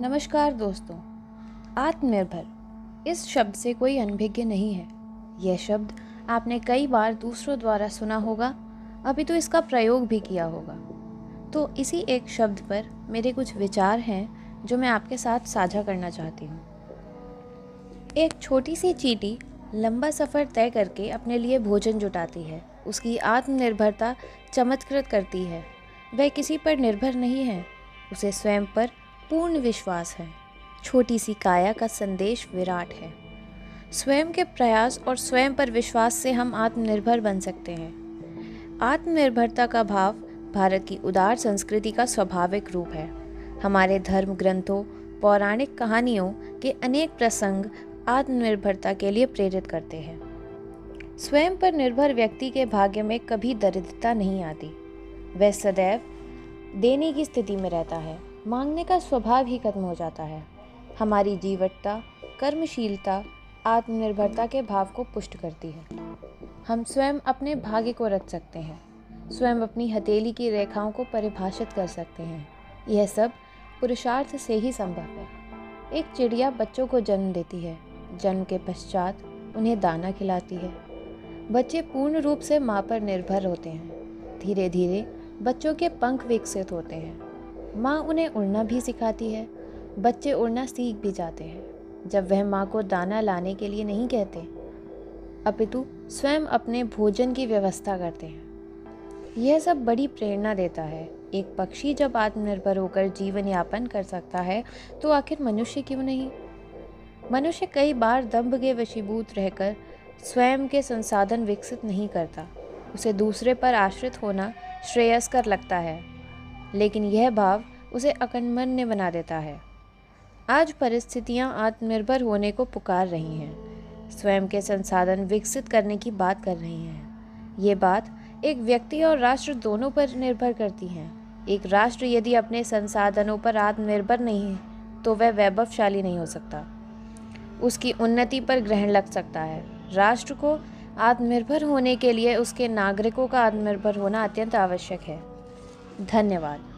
नमस्कार दोस्तों, आत्मनिर्भर। इस शब्द से कोई अनभिज्ञ नहीं है। यह शब्द आपने कई बार दूसरों द्वारा सुना होगा, अभी तो इसका प्रयोग भी किया होगा। तो इसी एक शब्द पर मेरे कुछ विचार हैं, जो मैं आपके साथ साझा करना चाहती हूँ। एक छोटी सी चीटी लंबा सफ़र तय करके अपने लिए भोजन जुटाती है। उसकी आत्मनिर्भरता चमत्कृत करती है। वह किसी पर निर्भर नहीं है। उसे स्वयं पर पूर्ण विश्वास है। छोटी सी काया का संदेश विराट है। स्वयं के प्रयास और स्वयं पर विश्वास से हम आत्मनिर्भर बन सकते हैं। आत्मनिर्भरता का भाव भारत की उदार संस्कृति का स्वाभाविक रूप है। हमारे धर्म ग्रंथों, पौराणिक कहानियों के अनेक प्रसंग आत्मनिर्भरता के लिए प्रेरित करते हैं। स्वयं पर निर्भर व्यक्ति के भाग्य में कभी दरिद्रता नहीं आती। वह सदैव देने की स्थिति में रहता है। मांगने का स्वभाव ही खत्म हो जाता है। हमारी जीवटता, कर्मशीलता, आत्मनिर्भरता के भाव को पुष्ट करती है। हम स्वयं अपने भाग्य को रच सकते हैं। स्वयं अपनी हथेली की रेखाओं को परिभाषित कर सकते हैं। यह सब पुरुषार्थ से ही संभव है। एक चिड़िया बच्चों को जन्म देती है। जन्म के पश्चात उन्हें दाना खिलाती है। बच्चे पूर्ण रूप से माँ पर निर्भर होते हैं। धीरे धीरे बच्चों के पंख विकसित होते हैं। माँ उन्हें उड़ना भी सिखाती है, बच्चे उड़ना सीख भी जाते हैं, जब वह माँ को दाना लाने के लिए नहीं कहते। अपितु स्वयं अपने भोजन की व्यवस्था करते हैं। यह सब बड़ी प्रेरणा देता है। एक पक्षी जब आत्मनिर्भर होकर जीवन यापन कर सकता है तो आखिर मनुष्य क्यों नहीं? मनुष्य कई बार दम्भ के वशीभूत रहकर स्वयं के संसाधन विकसित नहीं करता। उसे दूसरे पर आश्रित होना श्रेयस्कर लगता है। लेकिन यह भाव उसे अकन्मन्य बना देता है। आज परिस्थितियाँ आत्मनिर्भर होने को पुकार रही हैं। स्वयं के संसाधन विकसित करने की बात कर रही हैं। ये बात एक व्यक्ति और राष्ट्र दोनों पर निर्भर करती हैं। एक राष्ट्र यदि अपने संसाधनों पर आत्मनिर्भर नहीं है तो वह वैभवशाली नहीं हो सकता। उसकी उन्नति पर ग्रहण लग सकता है। राष्ट्र को आत्मनिर्भर होने के लिए उसके नागरिकों का आत्मनिर्भर होना अत्यंत आवश्यक है। धन्यवाद।